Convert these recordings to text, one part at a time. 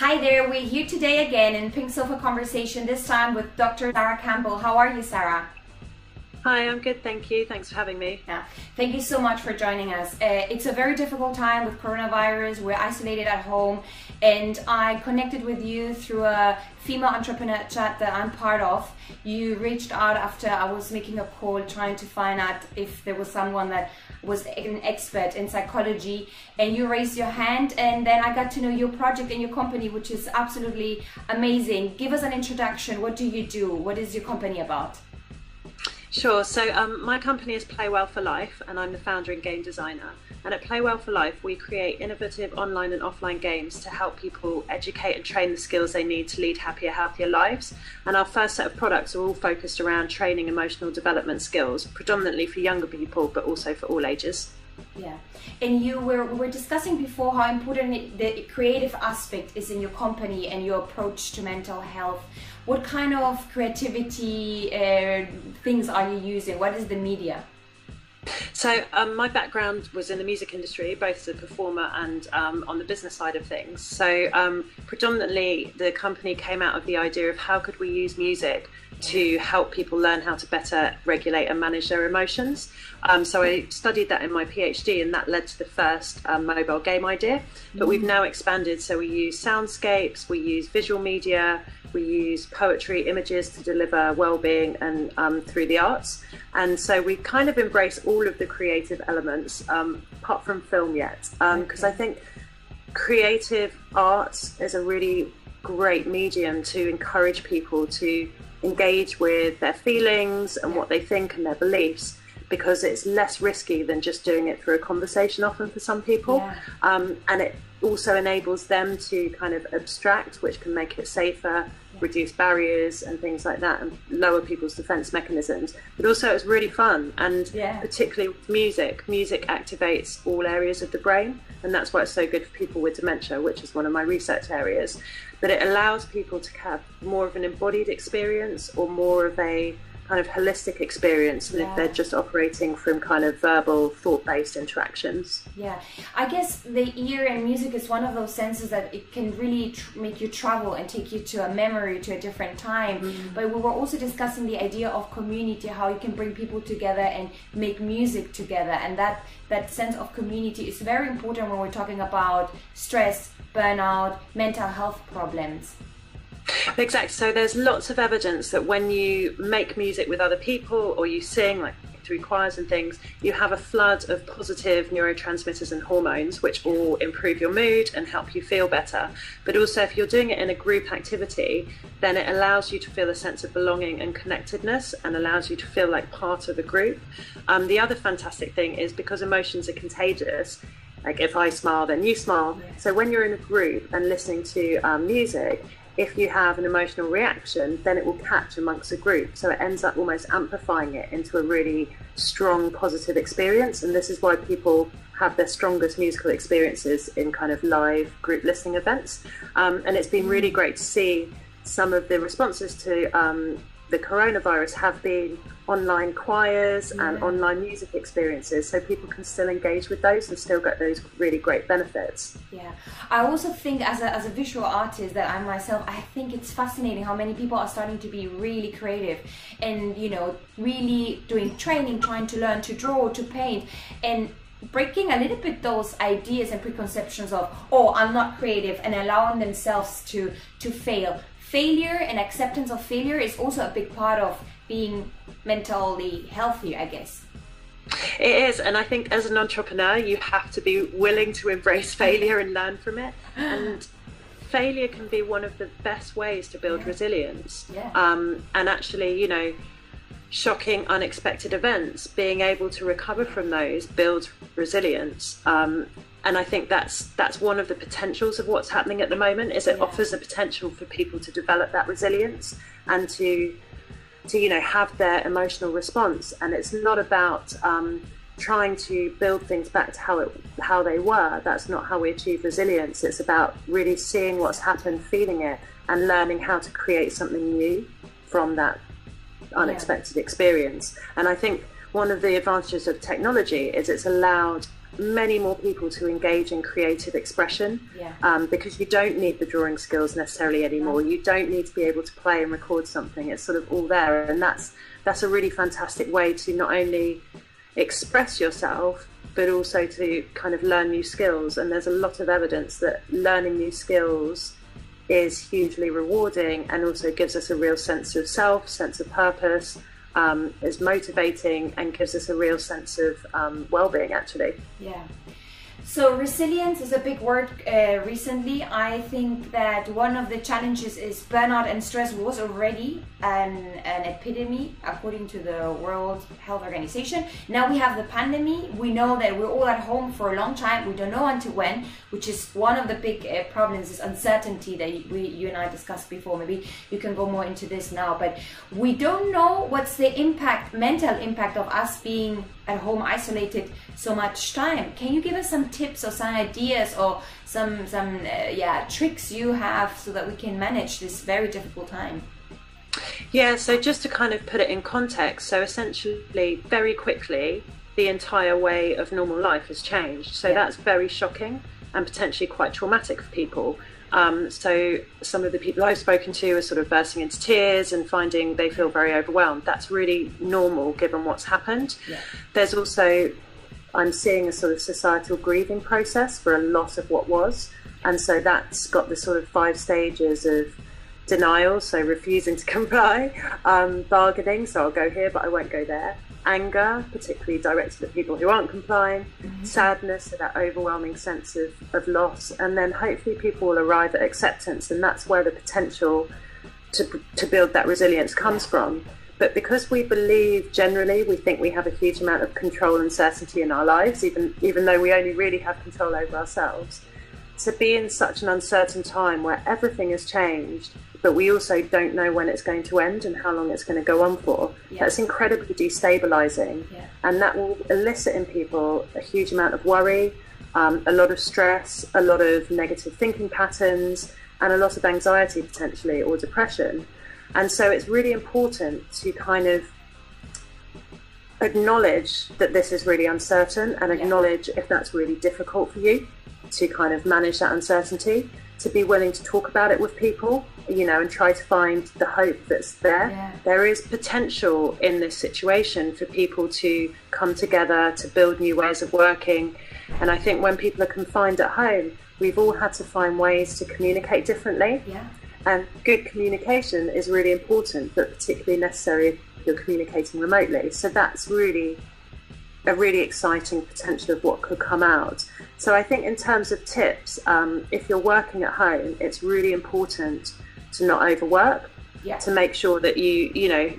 Hi there, we're here today again in Pink Sofa Conversation, this time with Dr. Sarah Campbell. How are you, Sarah? Hi, I'm good, thank you. Thanks for having me. Yeah, thank you so much for joining us. Uh, it's a very difficult time with coronavirus. We're isolated at home, and I connected with you through a female entrepreneur chat that I'm part of. You reached out after I was making a call trying to find out if there was someone that was an expert in psychology, and you raised your hand, and then I got to know your project and your company, which is absolutely amazing. Give us an introduction. What do you do? What is your company about? Sure. So um, my company is Play Well for Life, and I'm the founder and game designer. And at Play Well for Life, we create innovative online and offline games to help people educate and train the skills they need to lead happier, healthier lives. And our first set of products are all focused around training emotional development skills, predominantly for younger people, but also for all ages. Yeah, and you were we were discussing before how important the creative aspect is in your company and your approach to mental health. What kind of creativity uh, things are you using? What is the media? So um, my background was in the music industry, both as a performer and um, on the business side of things. So um, predominantly, the company came out of the idea of how could we use music to help people learn how to better regulate and manage their emotions. Um, so I studied that in my PhD, and that led to the first um, mobile game idea. But we've now expanded, so we use soundscapes, we use visual media, we use poetry, images to deliver well-being and um, through the arts. And so we kind of embrace all of the creative elements, um, apart from film yet, because um, I think creative arts is a really great medium to encourage people to engage with their feelings and what they think and their beliefs because it's less risky than just doing it through a conversation often for some people yeah. um, and it also enables them to kind of abstract which can make it safer reduce barriers and things like that and lower people's defense mechanisms. But also it's really fun and yeah. particularly with music music activates all areas of the brain and that's why it's so good for people with dementia which is one of my research areas. But it allows people to have more of an embodied experience or more of a kind of holistic experience than yeah. if they're just operating from kind of verbal, thought based interactions. Yeah, I guess the ear and music is one of those senses that it can really tr- make you travel and take you to a memory, to a different time. Mm-hmm. But we were also discussing the idea of community, how you can bring people together and make music together. And that, that sense of community is very important when we're talking about stress, burnout, mental health problems. Exactly. So there's lots of evidence that when you make music with other people or you sing, like through choirs and things, you have a flood of positive neurotransmitters and hormones, which all improve your mood and help you feel better. But also, if you're doing it in a group activity, then it allows you to feel a sense of belonging and connectedness and allows you to feel like part of a group. Um, the other fantastic thing is because emotions are contagious, like if I smile, then you smile. So when you're in a group and listening to um, music, if you have an emotional reaction, then it will catch amongst a group. So it ends up almost amplifying it into a really strong positive experience. And this is why people have their strongest musical experiences in kind of live group listening events. Um, and it's been really great to see some of the responses to um, the coronavirus have been online choirs yeah. and online music experiences so people can still engage with those and still get those really great benefits. Yeah. I also think as a, as a visual artist that i myself i think it's fascinating how many people are starting to be really creative and you know really doing training trying to learn to draw to paint and breaking a little bit those ideas and preconceptions of oh i'm not creative and allowing themselves to to fail. Failure and acceptance of failure is also a big part of being mentally healthy, I guess. It is, and I think as an entrepreneur, you have to be willing to embrace failure and learn from it. And failure can be one of the best ways to build yeah. resilience. Yeah. Um, and actually, you know, shocking, unexpected events, being able to recover from those builds resilience. Um, and I think that's that's one of the potentials of what's happening at the moment. Is it yeah. offers the potential for people to develop that resilience and to to you know have their emotional response. And it's not about um, trying to build things back to how it how they were. That's not how we achieve resilience. It's about really seeing what's happened, feeling it, and learning how to create something new from that unexpected yeah. experience. And I think one of the advantages of technology is it's allowed many more people to engage in creative expression Yeah. um, because you don't need the drawing skills necessarily anymore. You don't need to be able to play and record something. It's sort of all there, and that's that's a really fantastic way to not only express yourself but also to kind of learn new skills. And there's a lot of evidence that learning new skills is hugely rewarding and also gives us a real sense of self, sense of purpose. Um, is motivating and gives us a real sense of um, well-being actually Yeah. So resilience is a big word uh, recently. I think that one of the challenges is burnout and stress was already an, an epidemic according to the World Health Organization. Now we have the pandemic. We know that we're all at home for a long time. We don't know until when, which is one of the big uh, problems is uncertainty that we, you and I discussed before. Maybe you can go more into this now, but we don't know what's the impact, mental impact of us being at home isolated so much time. Can you give us some tips or some ideas or some some uh, yeah tricks you have so that we can manage this very difficult time? Yeah, so just to kind of put it in context, so essentially, very quickly, the entire way of normal life has changed. So Yeah. that's very shocking and potentially quite traumatic for people. Um, so some of the people I've spoken to are sort of bursting into tears and finding they feel very overwhelmed. That's really normal given what's happened. Yeah. There's also I'm seeing a sort of societal grieving process for a lot of what was. And so that's got the sort of five stages of denial, so refusing to comply, um, bargaining, so I'll go here but I won't go there, anger, particularly directed at people who aren't complying, mm-hmm. sadness, so that overwhelming sense of, of loss, and then hopefully people will arrive at acceptance, and that's where the potential to, to build that resilience comes from. But because we believe generally, we think we have a huge amount of control and certainty in our lives, even even though we only really have control over ourselves. To be in such an uncertain time where everything has changed, but we also don't know when it's going to end and how long it's going to go on for, Yeah. that's incredibly destabilizing. Yeah. And that will elicit in people a huge amount of worry, um, a lot of stress, a lot of negative thinking patterns, and a lot of anxiety potentially or depression. And so it's really important to kind of acknowledge that this is really uncertain and acknowledge if that's really difficult for you to kind of manage that uncertainty, to be willing to talk about it with people, you know, and try to find the hope that's there. Yeah. There is potential in this situation for people to come together, to build new ways of working. And I think when people are confined at home, we've all had to find ways to communicate differently. Yeah. And good communication is really important, but particularly necessary if you're communicating remotely. So that's really a really exciting potential of what could come out. So I think in terms of tips, um, if you're working at home, it's really important to not overwork, Yeah. to make sure that you, you know,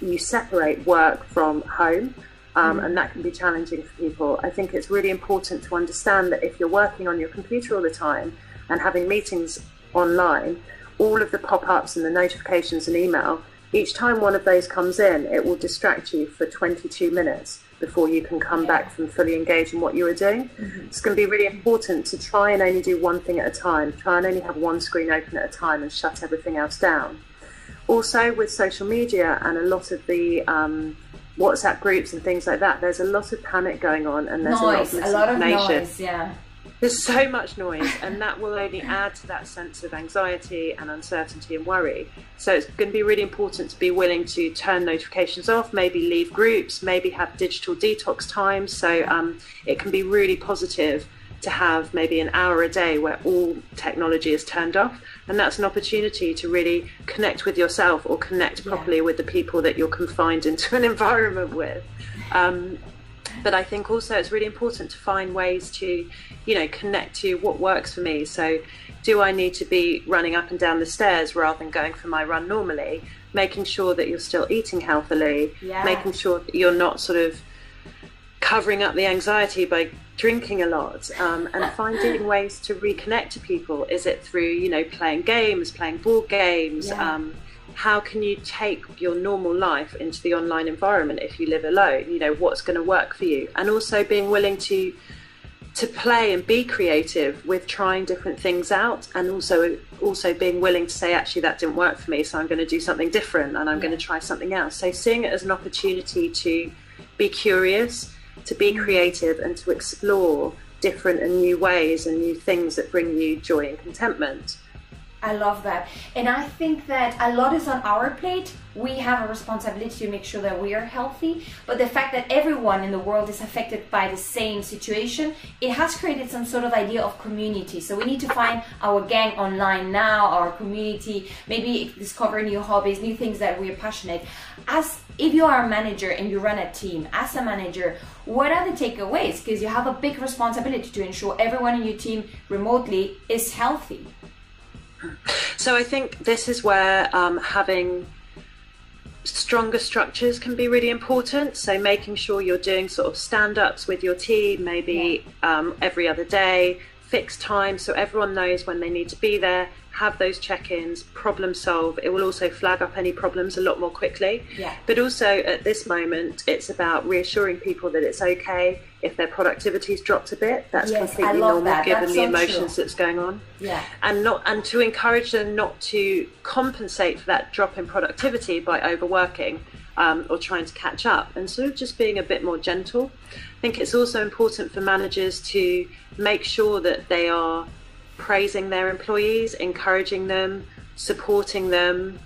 you separate work from home. Um, And that can be challenging for people. I think it's really important to understand that if you're working on your computer all the time and having meetings online, all of the pop ups and the notifications and email, each time one of those comes in, it will distract you for 22 minutes before you can come back from fully engaged in what you were doing. It's going to be really important to try and only do one thing at a time, try and only have one screen open at a time and shut everything else down. Also, with social media and a lot of the um, WhatsApp groups and things like that, there's a lot of panic going on and there's Noise, a lot a of lot of noise. Yeah. There's so much noise, and that will only add to that sense of anxiety and uncertainty and worry. So it's going to be really important to be willing to turn notifications off, maybe leave groups, maybe have digital detox times. So um, it can be really positive to have maybe an hour a day where all technology is turned off. And that's an opportunity to really connect with yourself or connect Yeah. properly with the people that you're confined into an environment with. Um, but I think also it's really important to find ways to, you know, connect to what works for me. So, do I need to be running up and down the stairs rather than going for my run normally? Making sure that you're still eating healthily, Yeah. making sure that you're not sort of covering up the anxiety by drinking a lot um, and finding ways to reconnect to people. Is it through, you know, playing games, playing board games? Yeah. Um, how can you take your normal life into the online environment if you live alone? You know, what's going to work for you? And also being willing to to play and be creative with trying different things out and also also being willing to say actually that didn't work for me so i'm going to do something different and i'm going to try something else so seeing it as an opportunity to be curious to be mm. creative and to explore different and new ways and new things that bring you joy and contentment. I love that. And I think that a lot is on our plate. We have a responsibility to make sure that we are healthy. But the fact that everyone in the world is affected by the same situation, it has created some sort of idea of community. So we need to find our gang online now, our community, maybe discover new hobbies, new things that we're passionate. As if you are a manager and you run a team, as a manager, what are the takeaways? Because you have a big responsibility to ensure everyone in your team remotely is healthy. So I think this is where um, having stronger structures can be really important. So making sure you're doing sort of stand ups with your team, maybe yeah. um, every other day, fixed time so everyone knows when they need to be there have those check-ins problem solve it will also flag up any problems a lot more quickly yeah. but also at this moment it's about reassuring people that it's okay if their productivity's dropped a bit that's yes, completely normal that. given that's the emotions true. that's going on yeah and not and to encourage them not to compensate for that drop in productivity by overworking um, or trying to catch up and sort of just being a bit more gentle I think it's also important for managers to make sure that they are praising their employees, encouraging them, supporting them,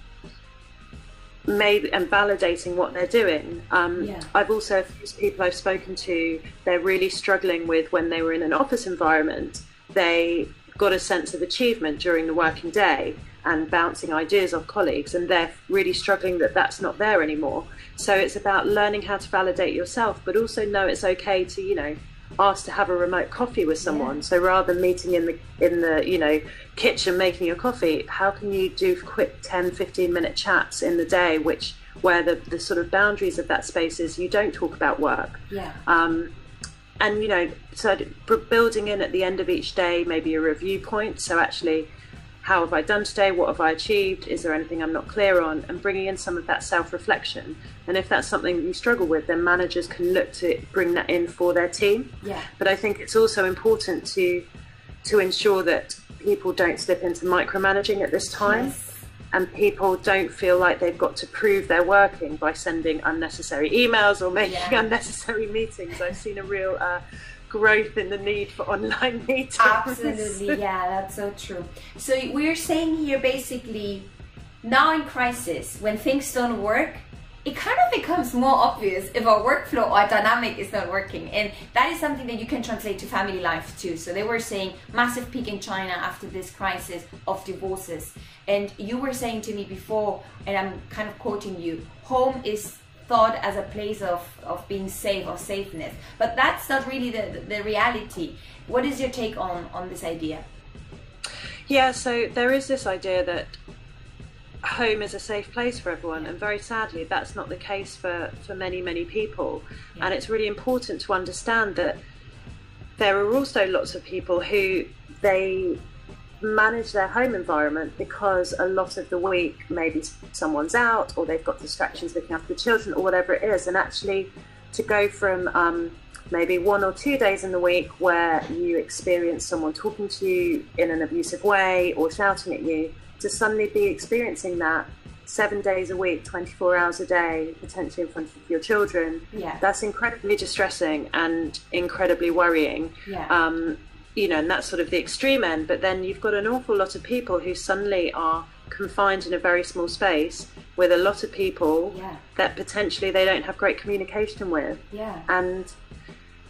maybe and validating what they're doing. Um, yeah. I've also people I've spoken to, they're really struggling with when they were in an office environment. They got a sense of achievement during the working day and bouncing ideas off colleagues, and they're really struggling that that's not there anymore. So it's about learning how to validate yourself, but also know it's okay to you know asked to have a remote coffee with someone. Yeah. So rather than meeting in the in the you know kitchen making your coffee, how can you do quick 10, 15 minute chats in the day, which where the, the sort of boundaries of that space is you don't talk about work. Yeah. Um, and you know, so building in at the end of each day maybe a review point. So actually, how have I done today? What have I achieved? Is there anything I'm not clear on? And bringing in some of that self reflection. And if that's something that you struggle with, then managers can look to bring that in for their team. Yeah. But I think it's also important to to ensure that people don't slip into micromanaging at this time. Yes. And people don't feel like they've got to prove they're working by sending unnecessary emails or making yeah. unnecessary meetings. I've seen a real uh, growth in the need for online meetings. Absolutely, yeah, that's so true. So we're saying here basically, now in crisis, when things don't work, it kind of becomes more obvious if our workflow or dynamic is not working. And that is something that you can translate to family life too. So they were saying massive peak in China after this crisis of divorces. And you were saying to me before, and I'm kind of quoting you, home is thought as a place of, of being safe or safeness. But that's not really the, the reality. What is your take on, on this idea? Yeah, so there is this idea that home is a safe place for everyone, and very sadly, that's not the case for, for many, many people. Yeah. And it's really important to understand that there are also lots of people who they manage their home environment because a lot of the week maybe someone's out or they've got distractions looking after the children or whatever it is. And actually to go from um, maybe one or two days in the week where you experience someone talking to you in an abusive way or shouting at you to suddenly be experiencing that seven days a week 24 hours a day potentially in front of your children yeah. that's incredibly distressing and incredibly worrying. Yeah. um, you know, and that's sort of the extreme end. But then you've got an awful lot of people who suddenly are confined in a very small space with a lot of people yeah. that potentially they don't have great communication with. Yeah. And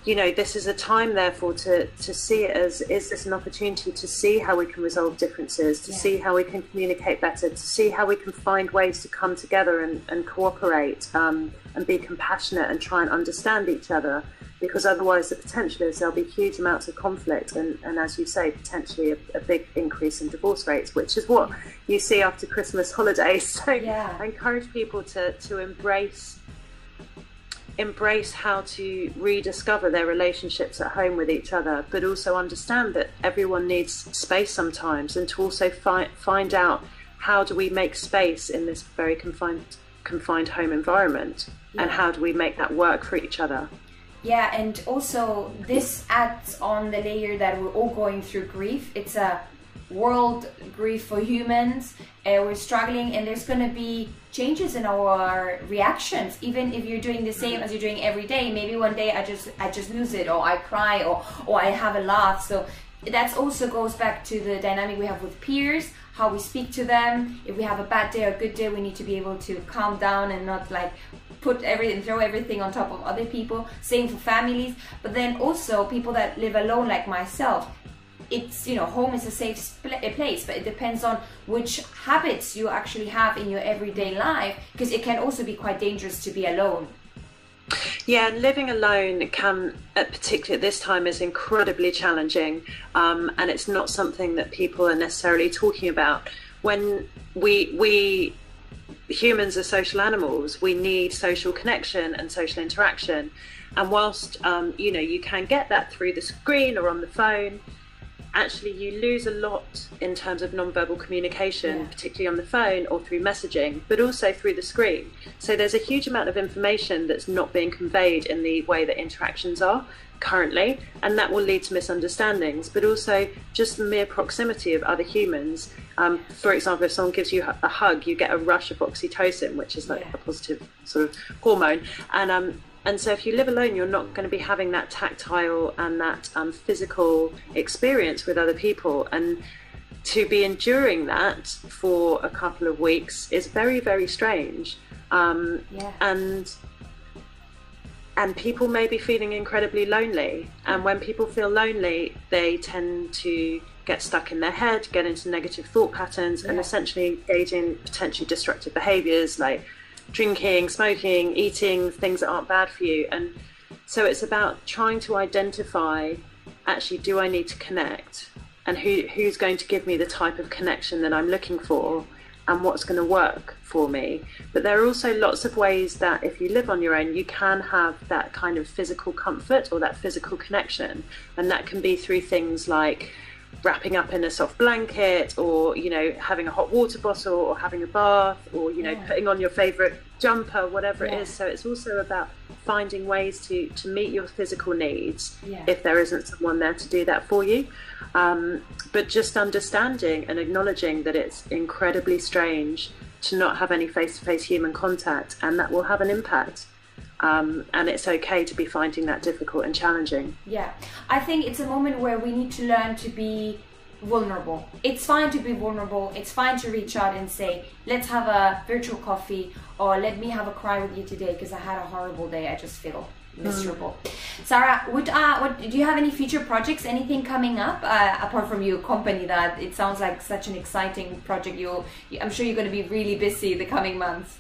you know, this is a time therefore to to see it as is this an opportunity to see how we can resolve differences, to yeah. see how we can communicate better, to see how we can find ways to come together and, and cooperate um, and be compassionate and try and understand each other because otherwise the potential is there'll be huge amounts of conflict and, and as you say, potentially a, a big increase in divorce rates, which is what you see after Christmas holidays. So yeah. I encourage people to, to embrace embrace how to rediscover their relationships at home with each other, but also understand that everyone needs space sometimes and to also fi- find out how do we make space in this very confined confined home environment yeah. and how do we make that work for each other yeah, and also this adds on the layer that we're all going through grief. It's a world grief for humans. Uh, we're struggling, and there's going to be changes in our reactions. Even if you're doing the same as you're doing every day, maybe one day I just I just lose it, or I cry, or or I have a laugh. So that also goes back to the dynamic we have with peers how we speak to them if we have a bad day or a good day we need to be able to calm down and not like put everything throw everything on top of other people. Same for families. But then also people that live alone like myself it's you know home is a safe place but it depends on which habits you actually have in your everyday life because it can also be quite dangerous to be alone. Yeah, and living alone can, particularly at this time, is incredibly challenging, um, and it's not something that people are necessarily talking about. When we we humans are social animals, we need social connection and social interaction, and whilst um, you know you can get that through the screen or on the phone, actually you lose a lot in terms of non-verbal communication, yeah. particularly on the phone or through messaging, but also through the screen. So there's a huge amount of information that's not being conveyed in the way that interactions are currently, and that will lead to misunderstandings, but also just the mere proximity of other humans. Um, for example, if someone gives you a hug, you get a rush of oxytocin, which is like yeah. a positive sort of hormone, and um, and so, if you live alone, you're not going to be having that tactile and that um, physical experience with other people. And to be enduring that for a couple of weeks is very, very strange. Um, yeah. And and people may be feeling incredibly lonely. And when people feel lonely, they tend to get stuck in their head, get into negative thought patterns, yeah. and essentially engage in potentially destructive behaviors like drinking, smoking, eating things that aren't bad for you. And so it's about trying to identify actually, do I need to connect? And who, who's going to give me the type of connection that I'm looking for? and what's going to work for me. But there are also lots of ways that if you live on your own, you can have that kind of physical comfort or that physical connection. And that can be through things like wrapping up in a soft blanket or you know having a hot water bottle or having a bath or you know yeah. putting on your favorite jumper whatever yeah. it is so it's also about finding ways to to meet your physical needs yeah. if there isn't someone there to do that for you um, but just understanding and acknowledging that it's incredibly strange to not have any face-to-face human contact and that will have an impact um, and it's okay to be finding that difficult and challenging. Yeah, I think it's a moment where we need to learn to be vulnerable. It's fine to be vulnerable. It's fine to reach out and say, let's have a virtual coffee or let me have a cry with you today because I had a horrible day. I just feel miserable. Mm. Sarah, would uh, what, do you have any future projects? Anything coming up uh, apart from your company? That it sounds like such an exciting project. You, I'm sure you're going to be really busy the coming months.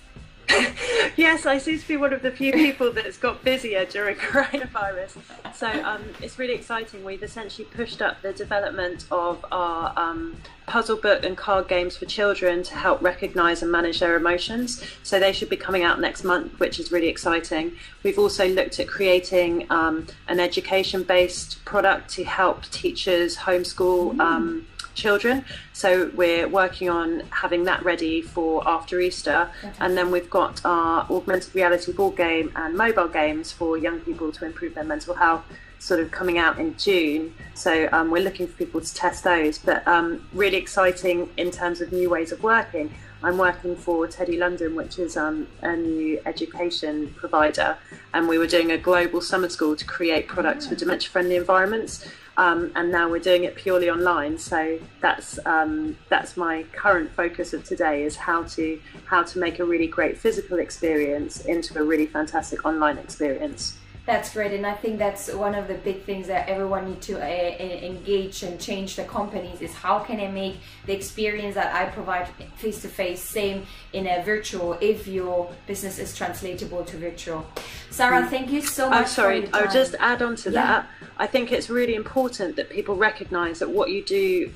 Yes, I seem to be one of the few people that's got busier during coronavirus. So um, it's really exciting. We've essentially pushed up the development of our um, puzzle book and card games for children to help recognise and manage their emotions. So they should be coming out next month, which is really exciting. We've also looked at creating um, an education based product to help teachers homeschool. Mm children. So we're working on having that ready for after Easter. Okay. And then we've got our augmented reality board game and mobile games for young people to improve their mental health sort of coming out in June. So um, we're looking for people to test those. But um, really exciting in terms of new ways of working. I'm working for TEDI London, which is um, a new education provider, and we were doing a global summer school to create products for ah. dementia friendly environments. Um, and now we're doing it purely online. So that's um, that's my current focus of today is how to how to make a really great physical experience into a really fantastic online experience. That's great, and I think that's one of the big things that everyone need to uh, engage and change the companies is how can I make the experience that I provide face to face same in a virtual if your business is translatable to virtual. Sarah, mm. thank you so much. I'm sorry, I'll just add on to yeah. that. I think it's really important that people recognise that what you do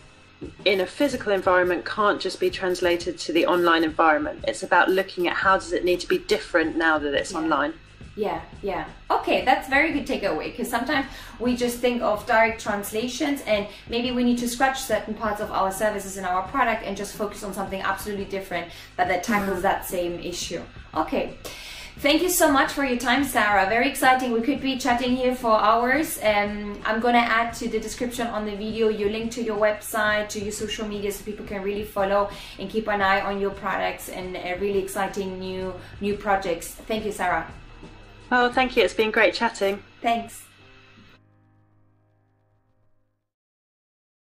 in a physical environment can't just be translated to the online environment. It's about looking at how does it need to be different now that it's yeah. online. Yeah, yeah. Okay, that's very good takeaway because sometimes we just think of direct translations and maybe we need to scratch certain parts of our services and our product and just focus on something absolutely different but that tackles mm. that same issue. Okay. Thank you so much for your time, Sarah. Very exciting. We could be chatting here for hours. Um, I'm going to add to the description on the video your link to your website, to your social media, so people can really follow and keep an eye on your products and uh, really exciting new new projects. Thank you, Sarah. Oh, thank you. It's been great chatting. Thanks.